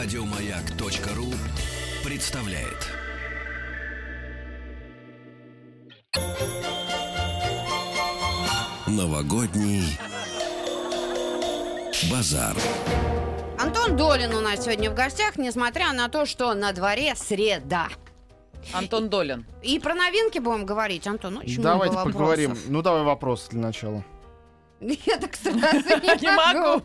Радиомаяк.ру представляет. Новогодний базар. Антон Долин у нас сегодня в гостях, несмотря на то, что на дворе среда. Антон Долин. И про новинки будем говорить, Антон. Очень Давайте много поговорим. Ну, давай вопрос для начала. Я так сразу не Не могу.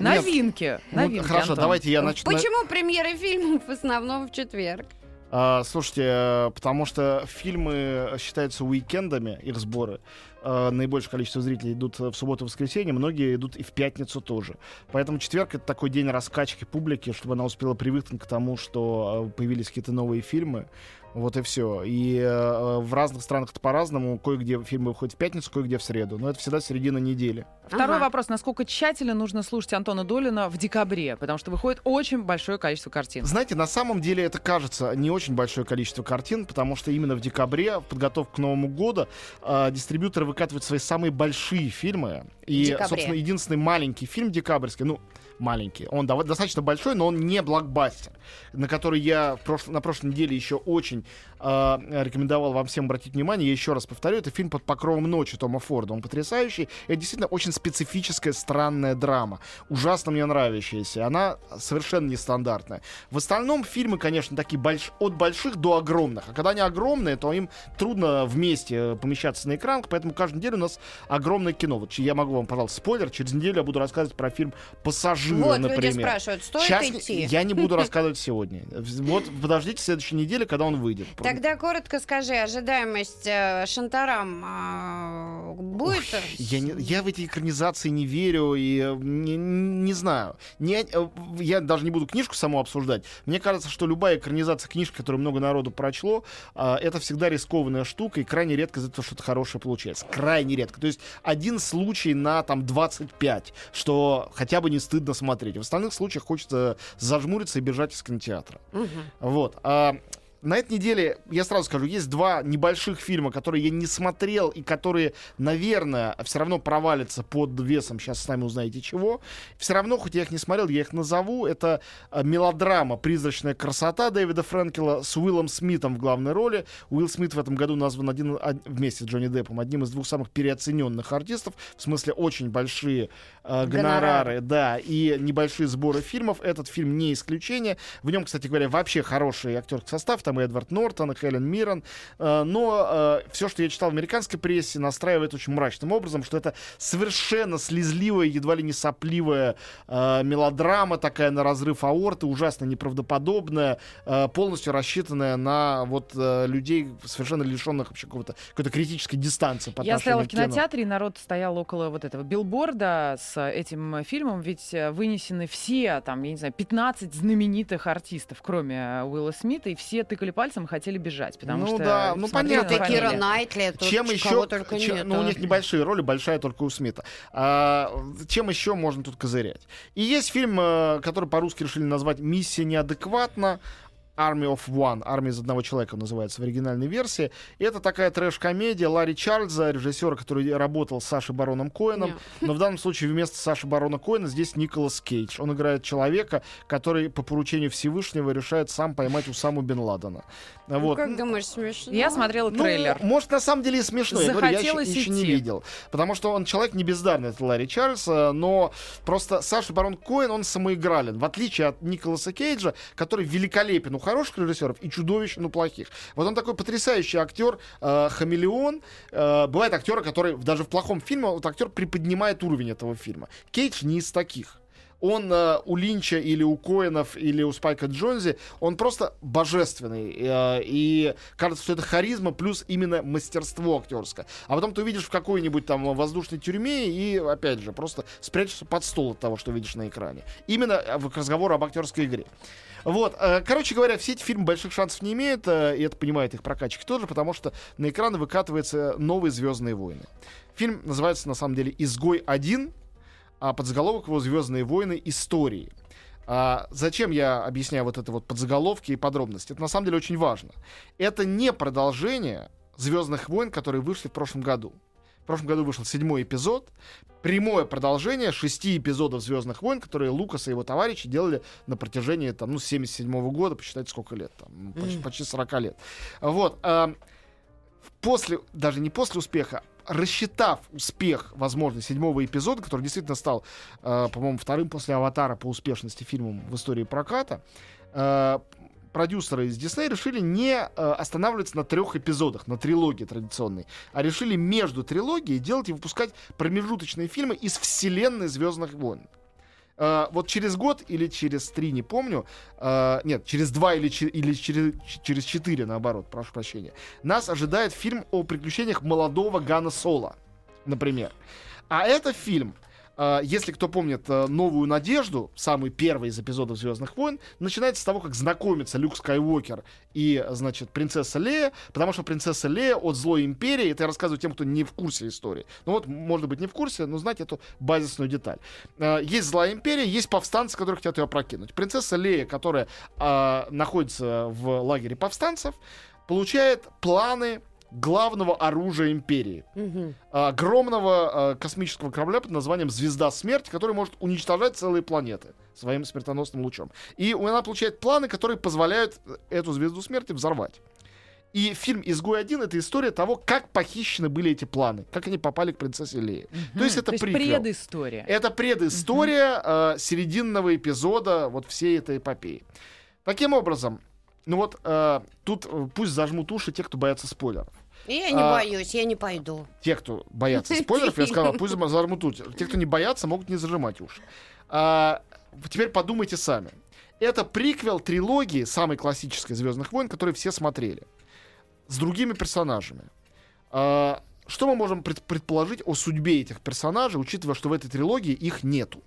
Новинки. Ну, Новинки, хорошо, давайте я начну. Почему премьеры фильмов в основном в четверг? А, слушайте, э, потому что фильмы считаются уикендами, их сборы. Э, Наибольшее количество зрителей идут в субботу и воскресенье, многие идут и в пятницу тоже. Поэтому четверг это такой день раскачки публики, чтобы она успела привыкнуть к тому, что э, появились какие-то новые фильмы. Вот и все. И э, в разных странах это по-разному. Кое-где фильмы выходят в пятницу, кое-где в среду. Но это всегда середина недели. Второй Ага. вопрос. Насколько тщательно нужно слушать Антона Долина в декабре? Потому что выходит очень большое количество картин. Знаете, на самом деле это кажется не очень большое количество картин, потому что именно в декабре, в подготовку к Новому году, э, дистрибьюторы выкатывают свои самые большие фильмы. И, собственно, единственный маленький фильм декабрьский, ну, маленький, он достаточно большой, но он не блокбастер, на который я в прош- на прошлой неделе еще очень э, рекомендовал вам всем обратить внимание. Я еще раз повторю, это фильм «Под покровом ночи» Тома Форда. Он потрясающий. Это действительно очень специфическая, странная драма. Ужасно мне нравящаяся. Она совершенно нестандартная. В остальном фильмы, конечно, такие больш... от больших до огромных. А когда они огромные, то им трудно вместе э, помещаться на экран, поэтому каждую неделю у нас огромное кино. Вот я могу вам, пожалуйста, спойлер. Через неделю я буду рассказывать про фильм «Пассажиры», Вот например. люди спрашивают, стоит Сейчас идти? я не буду рассказывать сегодня. Вот подождите следующей недели, когда он выйдет. Тогда коротко скажи, ожидаемость э, Шантарам э, будет? Я, не- я в эти экранизации не верю и э, не, не знаю. Не, э, я даже не буду книжку саму обсуждать. Мне кажется, что любая экранизация книжки, которую много народу прочло, а, это всегда рискованная штука, и крайне редко из этого что-то хорошее получается. Крайне редко. То есть один случай на там 25, что хотя бы не стыдно смотреть. В остальных случаях хочется зажмуриться и бежать из кинотеатра. Мгм. Вот. А, на этой неделе, я сразу скажу, есть два небольших фильма, которые я не смотрел и которые, наверное, все равно провалятся под весом. Сейчас с нами узнаете чего. Все равно, хоть я их не смотрел, я их назову. Это а, мелодрама «Призрачная красота» Дэвида Фрэнкела с Уиллом Смитом в главной роли. Уилл Смит в этом году назван один, од- вместе с Джонни Деппом одним из двух самых переоцененных артистов. В смысле, очень большие э, Гонорары. гонорары, да, и небольшие сборы фильмов. Этот фильм не исключение. В нем, кстати говоря, вообще хороший актерский состав. Там и Эдвард Нортон, и Хелен Миррен. Э, но все, что я читал в американской прессе, настраивает очень мрачным образом, что это совершенно слезливая, едва ли не сопливая э, мелодрама такая на разрыв аорты, ужасно неправдоподобная, э, полностью рассчитанная на вот э, людей, совершенно лишенных вообще какого-то, какой-то критической дистанции по Я стояла в кинотеатре, и народ стоял около вот этого билборда с этим фильмом, ведь э, вынесены все, там, я не знаю, 15 знаменитых артистов, кроме э, Уилла Смита, и все тыкали пальцем и хотели бежать, потому Ну что... да, ну понятно. Это Кира. Найтли, тут чем кого еще, только чем- нет. ну у а. них небольшие роли, большая только у Смита. А, чем еще можно тут козырять? И есть фильм, э, который по-русски решили назвать «Миссия неадекватна». Army of One, армия из одного человека называется в оригинальной версии. Это такая трэш-комедия Ларри Чарльза, режиссера, который работал с Сашей Бароном Коэном. Но в данном случае вместо Саши Барона Коэна здесь Николас Кейдж. Он играет человека, который по поручению Всевышнего решает сам поймать Усаму Бен Ладена. Ну, Вот. как думаешь, смешно? Я смотрела Ну, трейлер. может, на самом деле и смешно. Я, говорю, я еще, еще не видел. Потому что он человек не бездарный, это Ларри Чарльз, э, но просто Саша Барон Коэн, он самоигрален. В отличие от Николаса Кейджа, который великолепен хороших режиссеров и чудовищен у плохих. Вот он такой потрясающий актер, э, хамелеон. Э, бывают актеры, которые даже в плохом фильме, вот актер приподнимает уровень этого фильма. Кейдж не из таких он э, у Линча или у Коэнов или у Спайка Джонзи, он просто божественный. э, и кажется, что это харизма плюс именно мастерство актерское. А потом ты увидишь в какой-нибудь там воздушной тюрьме и, опять же, просто спрячешься под стол от того, что видишь на экране. Именно э, к разговору об актерской игре. Вот, э, короче говоря, все эти фильмы больших шансов не имеют, э, и это понимает их прокатчик тоже, потому что на экраны выкатываются новые Звездные войны. Фильм называется на самом деле Изгой 1, а подзаголовок его Звездные войны истории. А, зачем я объясняю вот это вот подзаголовки и подробности? Это на самом деле очень важно. Это не продолжение Звездных войн, которые вышли в прошлом году. Прошлом году вышел седьмой эпизод. Прямое продолжение шести эпизодов Звездных войн, которые Лукас и его товарищи делали на протяжении там, ну, 77 года, посчитайте, сколько лет, там, ну, почти, почти 40 лет. Вот. а, после, даже не после успеха, рассчитав успех, возможно, седьмого эпизода, который действительно стал, э, по-моему, вторым после «Аватара» по успешности фильмом в истории проката, э, продюсеры из Дисней решили не э, останавливаться на трех эпизодах, на трилогии традиционной, а решили между трилогией делать и выпускать промежуточные фильмы из вселенной Звездных войн. Э, вот через год или через три, не помню, э, нет, через два или, или через, через четыре, наоборот, прошу прощения, нас ожидает фильм о приключениях молодого Гана Соло, например. А это фильм, если кто помнит э, «Новую надежду», самый первый из эпизодов «Звездных войн», начинается с того, как знакомится Люк Скайуокер и, значит, принцесса Лея, потому что принцесса Лея от злой империи, это я рассказываю тем, кто не в курсе истории. Ну вот, может быть, не в курсе, но знать эту базисную деталь. Э, Есть злая империя, есть повстанцы, которые хотят ее опрокинуть. Принцесса Лея, которая э, находится в лагере повстанцев, получает планы главного оружия империи. Мгм. Огромного э, космического корабля под названием Звезда Смерти, который может уничтожать целые планеты своим смертоносным лучом. И она получает планы, которые позволяют э, эту Звезду Смерти взорвать. И фильм «Изгой один» — это история того, как похищены были эти планы, как они попали к принцессе Лее. То есть это приквел. предыстория. Это предыстория э, серединного эпизода вот всей этой эпопеи. Таким образом, ну вот э, тут э, пусть зажмут уши те, кто боятся спойлеров. Я не А, боюсь, я не пойду. Те, кто боятся спойлеров, я сказал, пусть зажмут уши. Те, кто не боятся, могут не зажимать уши. А, теперь подумайте сами. Это приквел трилогии самой классической Звездных войн, которые все смотрели. С другими персонажами. А, что мы можем пред- предположить о судьбе этих персонажей, учитывая, что в этой трилогии их нету?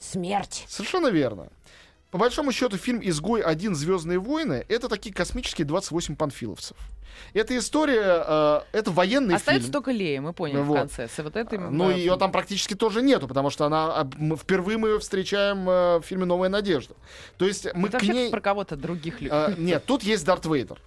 Смерть. Совершенно верно. По большому счету, фильм «Изгой. Один. Звездные войны» — это такие космические 28 панфиловцев. Это история, э, это военный Остается фильм. только Лея, мы поняли Вот. в конце. Вот этой, Ну, э, ее там практически тоже нету, потому что она а, впервые мы ее встречаем э, в фильме «Новая надежда». То есть мы это к ней... про кого-то других людей. э, нет, тут есть Дарт Вейдер.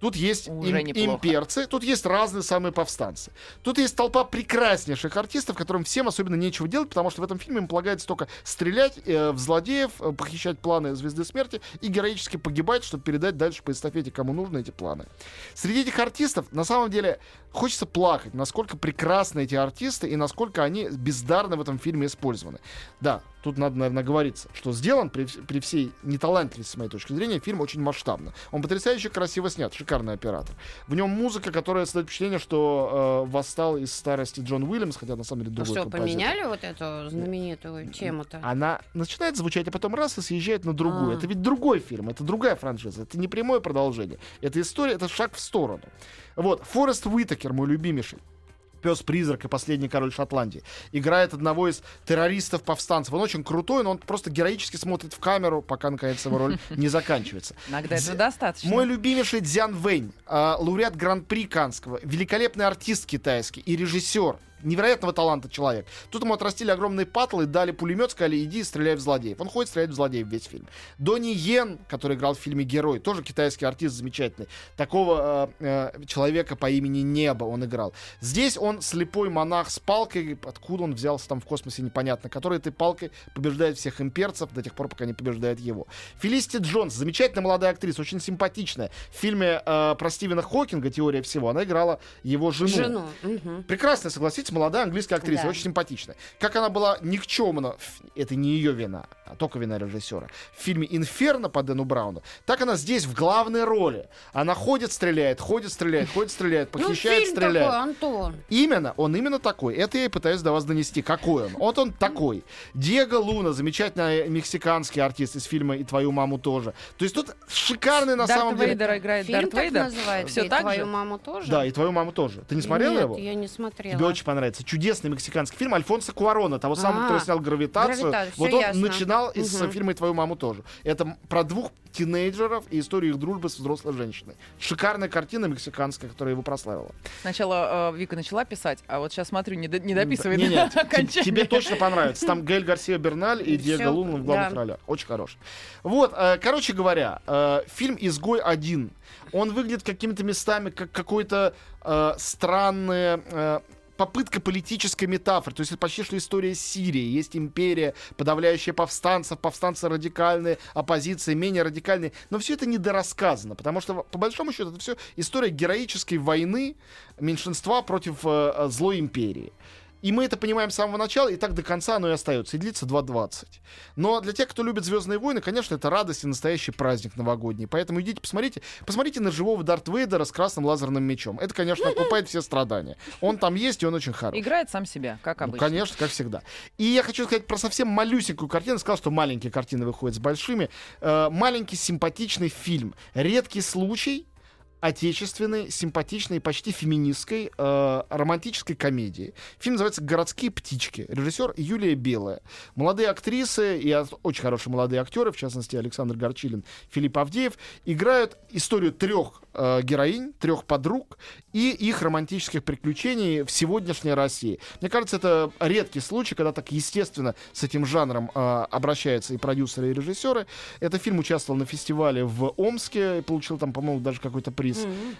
Тут есть Уже им- неплохо. имперцы, тут есть разные самые повстанцы. Тут есть толпа прекраснейших артистов, которым всем особенно нечего делать, потому что в этом фильме им полагается только стрелять э, в злодеев, э, похищать планы Звезды Смерти и героически погибать, чтобы передать дальше по эстафете, кому нужны эти планы. Среди этих артистов, на самом деле, хочется плакать, насколько прекрасны эти артисты и насколько они бездарно в этом фильме использованы. Да, тут надо, наверное, говориться, что сделан при, при всей неталантливости, с моей точки зрения, фильм очень масштабно. Он потрясающе красиво снят, шикарный оператор. В нем музыка, которая создает впечатление, что э, восстал из старости Джон Уильямс, хотя на самом деле А другой что, композитор. поменяли вот эту знаменитую тему-то? Она начинает звучать, а потом раз и съезжает на другую. А. Это ведь другой фильм, это другая франшиза, это не прямое продолжение. Это история, это шаг в сторону. Вот, Форест Уитакер, мой любимейший. Пес-призрак и последний король Шотландии. Играет одного из террористов-повстанцев. Он очень крутой, но он просто героически смотрит в камеру, пока, наконец, его роль не заканчивается. Иногда этого достаточно. Мой любимейший Дзян Вэнь, а, лауреат Гран-при Канского, великолепный артист китайский и режиссер, невероятного таланта человек. Тут ему отрастили огромные патлы, дали пулемет, сказали, иди стреляй в злодеев. Он ходит, стреляет в злодеев весь фильм. Донни Йен, который играл в фильме «Герой», тоже китайский артист замечательный. Такого э, э, человека по имени Небо он играл. Здесь он слепой монах с палкой, откуда он взялся там в космосе, непонятно, который этой палкой побеждает всех имперцев до тех пор, пока не побеждает его. Фелисити Джонс, замечательная молодая актриса, очень симпатичная. В фильме э, про Стивена Хокинга «Теория всего» она играла его жену. Жену. мгм. Прекрасная, согласитесь, молодая английская актриса, Да. очень симпатичная. Как она была никчемна, это не ее вина, а только вина режиссера. В фильме «Инферно» по Дэну Брауну, так она здесь в главной роли. Она ходит, стреляет, ходит, стреляет, ходит, стреляет, Ну, похищает, фильм стреляет. такой, Антон. Именно, он именно такой. Это я и пытаюсь до вас донести. Какой он? Вот он такой. Диего Луна, замечательный мексиканский артист из фильма «И твою маму тоже». То есть тут шикарный на Дарт самом деле... Вейдер играет Фильм Дарт так Вейдер. называется? Все и так твою же? маму тоже? Да, «И твою маму тоже». Ты не смотрел Нет, его? я не смотрела. Тебе очень понравится. Чудесный мексиканский фильм Альфонсо Куарона, того самого, А, который снял «Гравитацию». «Гравитацию», вот он ясно. начинал из Мгм. фильма «И твою маму тоже». Это про двух тинейджеров и историю их дружбы с взрослой женщиной. Шикарная картина мексиканская, которая его прославила. Сначала э, Вика начала писать, а вот сейчас смотрю, не, до- не дописывает Не, нет, окончания. тебе точно понравится. Там Гаэль Гарсия Берналь и Диего Луна в главных да. ролях. Очень хороший. Вот, э, короче говоря, э, фильм «Изгой один». Он выглядит какими-то местами как какой-то э, странный... э, попытка политической метафоры. То есть это почти что история Сирии. Есть империя, подавляющая повстанцев, повстанцы радикальные, оппозиция менее радикальные. Но все это недорассказано, потому что, по большому счету, это все история героической войны меньшинства против э, злой империи. И мы это понимаем с самого начала, и так до конца оно и остается. И длится 2.20. Но для тех, кто любит Звездные войны, конечно, это радость и настоящий праздник новогодний. Поэтому идите, посмотрите. Посмотрите на живого Дарт Вейдера с красным лазерным мечом. Это, конечно, окупает все страдания. Он там есть, и он очень хороший. Играет сам себя, как Ну, обычно. конечно, как всегда. И я хочу сказать про совсем малюсенькую картину. Сказал, что маленькие картины выходят с большими. Э, маленький симпатичный фильм. Редкий случай отечественной, симпатичной, почти феминистской э, романтической комедии. Фильм называется «Городские птички». Режиссер Юлия Белая. Молодые актрисы и очень хорошие молодые актеры, в частности Александр Горчилин, Филипп Авдеев, играют историю трех э, героинь, трех подруг и их романтических приключений в сегодняшней России. Мне кажется, это редкий случай, когда так естественно с этим жанром э, обращаются и продюсеры, и режиссеры. Этот фильм участвовал на фестивале в Омске, получил там, по-моему, даже какой-то приз.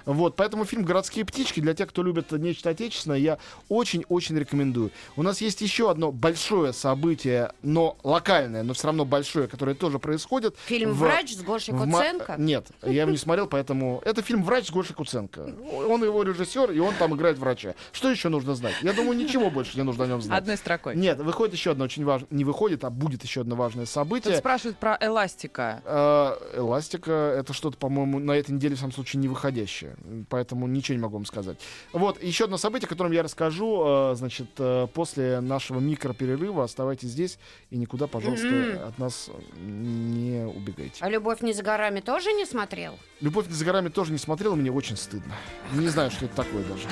Вот, поэтому фильм «Городские птички» для тех, кто любит нечто отечественное, я очень-очень рекомендую. У нас есть еще одно большое событие, но локальное, но все равно большое, которое тоже происходит. Фильм в- «Врач» с Гошей в Куценко? Нет, я его не смотрел, поэтому... Это фильм «Врач» с Гошей Куценко. Он его режиссер, и он там играет врача. Что еще нужно знать? Я думаю, ничего больше не нужно о нем знать. Одной строкой. Нет, выходит еще одно очень важное... Не выходит, а будет еще одно важное Тут событие. спрашивают про эластика. Э, Эластика это что-то, по-моему, на этой неделе в самом случае не выходящее. Поэтому ничего не могу вам сказать. Вот, еще одно событие, о котором я расскажу, э, значит, э, после нашего микроперерыва. Оставайтесь здесь и никуда, пожалуйста, от нас не убегайте. А «Любовь не за горами» тоже не смотрел? Любовь не за горами тоже не смотрел, мне очень стыдно. Не знаю, что это такое даже.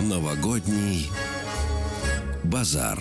Новогодний базар.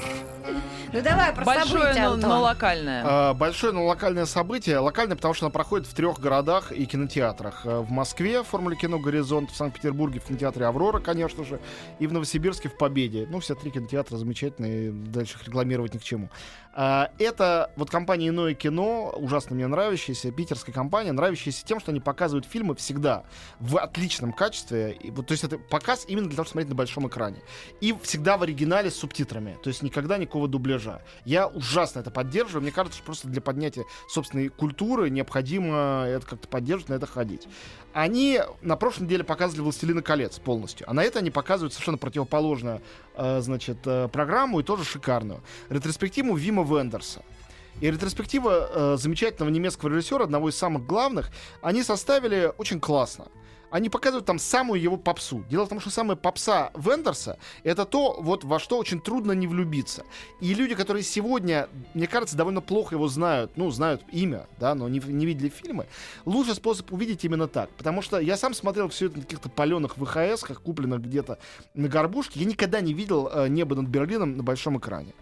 Ну давай про Большое, события, но, Антон. но локальное. А, Большое, но локальное событие. Локальное, потому что оно проходит в трех городах и кинотеатрах. Э, В Москве в формуле кино «Горизонт», в Санкт-Петербурге в кинотеатре «Аврора», конечно же, и в Новосибирске в «Победе». Ну, все три кинотеатра замечательные, дальше их рекламировать ни к чему. А, Это вот компания «Иное кино», ужасно мне нравящаяся, питерская компания, нравящаяся тем, что они показывают фильмы всегда в отличном качестве. И вот, то есть это показ именно для того, чтобы смотреть на большом экране. И всегда в оригинале с субтитрами. То есть никогда никакого дубляжа. Я ужасно это поддерживаю. Мне кажется, что просто для поднятия собственной культуры необходимо это как-то поддерживать, на это ходить. Они на прошлой неделе показывали «Властелина колец» полностью. А на это они показывают совершенно противоположную, э, значит, э, программу и тоже шикарную. Ретроспективу Вима Вендерса. И ретроспектива э, замечательного немецкого режиссера, одного из самых главных, они составили очень классно. Они показывают там самую его попсу. Дело в том, что самая попса Вендерса — это то, вот во что очень трудно не влюбиться. И люди, которые сегодня, мне кажется, довольно плохо его знают, ну, знают имя, да, но не, не видели фильмы, лучший способ увидеть именно так. Потому что я сам смотрел все это на каких-то паленых ВХС, купленных где-то на горбушке. Я никогда не видел э, «Небо над Берлином» на большом экране.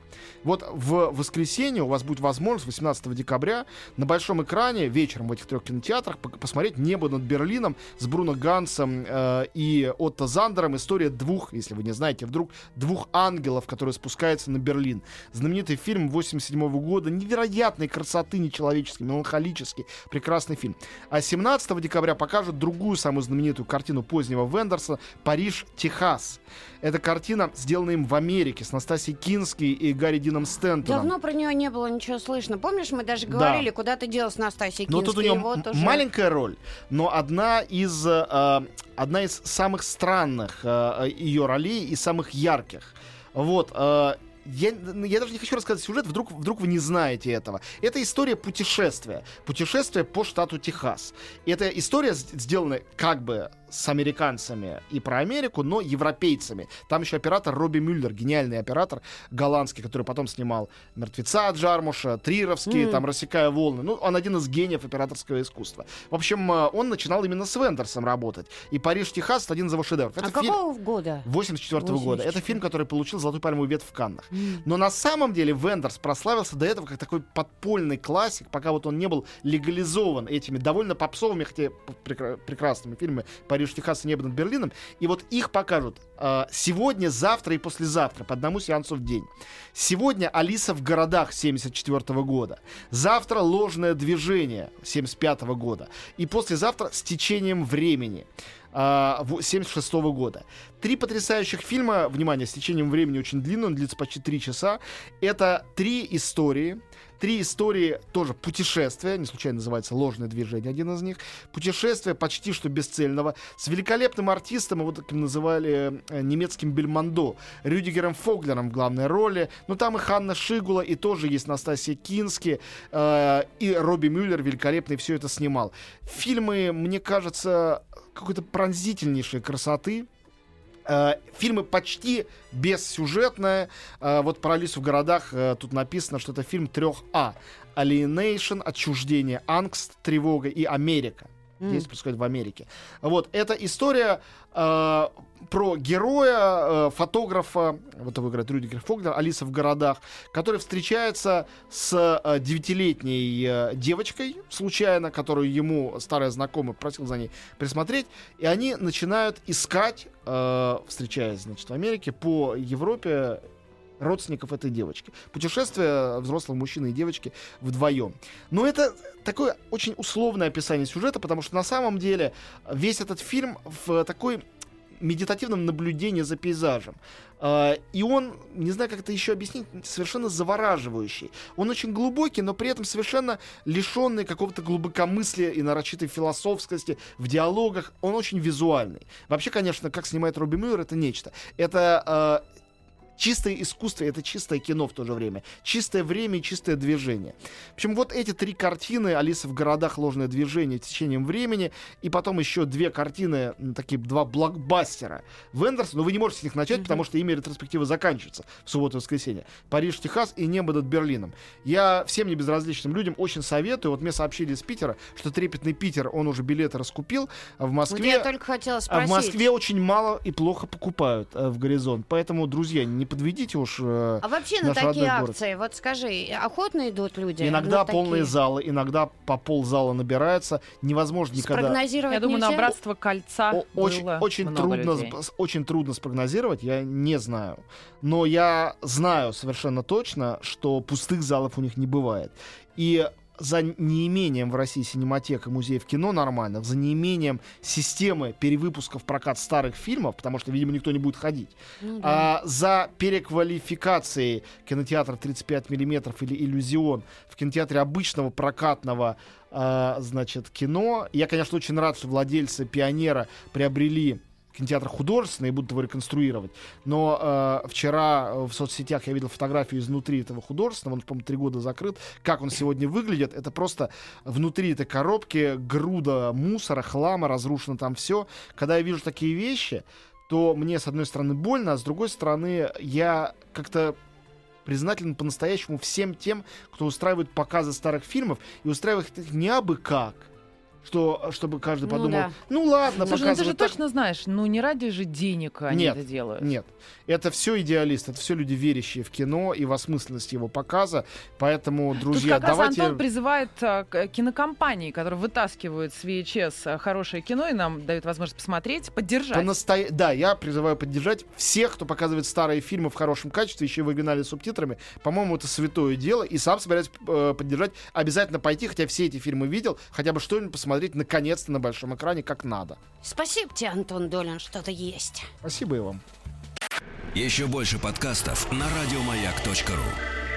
Вот в воскресенье у вас будет возможность 18 декабря на большом экране вечером в этих трех кинотеатрах посмотреть «Небо над Берлином» с Бруно Гансом э, и Отто Зандером. История двух, если вы не знаете, вдруг двух ангелов, которые спускаются на Берлин. Знаменитый фильм 87 года, невероятной красоты нечеловеческой, меланхолический, прекрасный фильм. А 17 декабря покажут другую самую знаменитую картину позднего Вендерса «Париж, Техас». Это картина, сделанная им в Америке с Настасией Кински и Гарри Дином Стентоном. Давно про нее не было ничего слышно. Помнишь, мы даже говорили, куда ты делась Настасья Но Кински? тут у нее уже- маленькая роль, но одна из, э, одна из самых странных э, ее ролей и самых ярких. Вот. э, я, я даже не хочу рассказать сюжет, вдруг, вдруг вы не знаете этого. Это история путешествия. Путешествие по штату Техас. И эта история с- сделана как бы с американцами и про Америку, но европейцами. Там еще оператор Робби Мюллер, гениальный оператор голландский, который потом снимал «Мертвеца» Джармуша, «Трировские», там «Рассекая волны». Ну, он один из гениев операторского искусства. В общем, э, он начинал именно с Вендерсом работать. И «Париж, Техас» — один из его шедевров. А Это фильм- какого года? 84 года. Это 84. фильм, который получил золотую пальмовую ветвь в Каннах. Но на самом деле Вендерс прославился до этого как такой подпольный классик, пока вот он не был легализован этими довольно попсовыми, хотя прекра- прекрасными фильмами «Париж, Техас» и «Небо над Берлином». И вот их покажут э, сегодня, завтра и послезавтра по одному сеансу в день. Сегодня «Алиса в городах» 74 года. Завтра «Ложное движение» 75 года. И послезавтра «С течением времени». 1976 года. Три потрясающих фильма, внимание, с течением времени очень длинный, он длится почти три часа. Это три истории, Три истории тоже путешествия, не случайно называется «Ложное движение», один из них. Путешествие почти что бесцельного, с великолепным артистом, его таким называли э, немецким Бельмондо, Рюдигером Фоглером в главной роли. Но там и Ханна Шигула, и тоже есть Настасья Кински, э, и Робби Мюллер великолепный все это снимал. Фильмы, мне кажется, какой-то пронзительнейшей красоты, Э, фильмы почти бессюжетные. Э, вот про Алису в городах э, тут написано, что это фильм трех А. Alienation, отчуждение, ангст, тревога и Америка. Mm. Здесь происходит в Америке. Вот, это история э, про героя, э, фотографа, вот его играет Рюдигер Фогнер, Алиса в городах, который встречается с э, девятилетней э, девочкой случайно, которую ему старая знакомая просил за ней присмотреть, и они начинают искать, э, встречаясь, значит, в Америке, по Европе родственников этой девочки. Путешествие взрослого мужчины и девочки вдвоем. Но это такое очень условное описание сюжета, потому что на самом деле весь этот фильм в такой медитативном наблюдении за пейзажем. А, и он, не знаю, как это еще объяснить, совершенно завораживающий. Он очень глубокий, но при этом совершенно лишенный какого-то глубокомыслия и нарочитой философскости в диалогах. Он очень визуальный. Вообще, конечно, как снимает Робби Мюллер, это нечто. Это э, чистое искусство, это чистое кино в то же время. Чистое время и чистое движение. В общем, вот эти три картины «Алиса в городах. Ложное движение. Течением времени» и потом еще две картины, такие два блокбастера. Вендерс, но вы не можете с них начать, mm-hmm. потому что ими ретроспектива заканчивается в субботу и воскресенье. Париж, Техас и небо над Берлином. Я всем небезразличным людям очень советую. Вот мне сообщили из Питера, что трепетный Питер, он уже билеты раскупил. А в Москве... Вот я только хотела спросить. А в Москве очень мало и плохо покупают э, в горизонт. Поэтому, друзья, не подведите уж э, А вообще на такие акции, вот скажи, охотно идут люди? Иногда полные такие? залы, иногда по пол зала набирается. Невозможно никогда... Спрогнозировать Я думаю, нельзя? на Братство Кольца О, очень, очень трудно, людей. очень трудно спрогнозировать, я не знаю. Но я знаю совершенно точно, что пустых залов у них не бывает. И за неимением в России синематек и музеев кино нормальных, за неимением системы перевыпусков прокат старых фильмов, потому что, видимо, никто не будет ходить, ну, да. а, за переквалификацией кинотеатра 35 миллиметров или иллюзион в кинотеатре обычного прокатного а, значит, кино. Я, конечно, очень рад, что владельцы «Пионера» приобрели кинотеатр художественный и будут его реконструировать. Но э, вчера в соцсетях я видел фотографию изнутри этого художественного, он, по-моему, три года закрыт. Как он сегодня выглядит, это просто внутри этой коробки груда мусора, хлама, разрушено там все. Когда я вижу такие вещи, то мне, с одной стороны, больно, а с другой стороны, я как-то признателен по-настоящему всем тем, кто устраивает показы старых фильмов и устраивает их не абы как, что, чтобы каждый ну, подумал, да. ну ладно, Слушай, ну ты же так... точно знаешь, ну не ради же денег они нет, это делают. Нет, это все идеалисты, это все люди, верящие в кино и в осмысленность его показа. Поэтому, друзья, Тут как давайте... раз Антон призывает а, кинокомпании, которые вытаскивают с VHS а, хорошее кино и нам дают возможность посмотреть, поддержать. По насто... Да, я призываю поддержать всех, кто показывает старые фильмы в хорошем качестве, еще и в оригинале с субтитрами. По-моему, это святое дело. И сам собираюсь э, поддержать. Обязательно пойти, хотя все эти фильмы видел, хотя бы что-нибудь посмотреть наконец-то на большом экране как надо. Спасибо тебе, Антон Долин, что-то есть. Спасибо и вам. Еще больше подкастов на радиомаяк.ру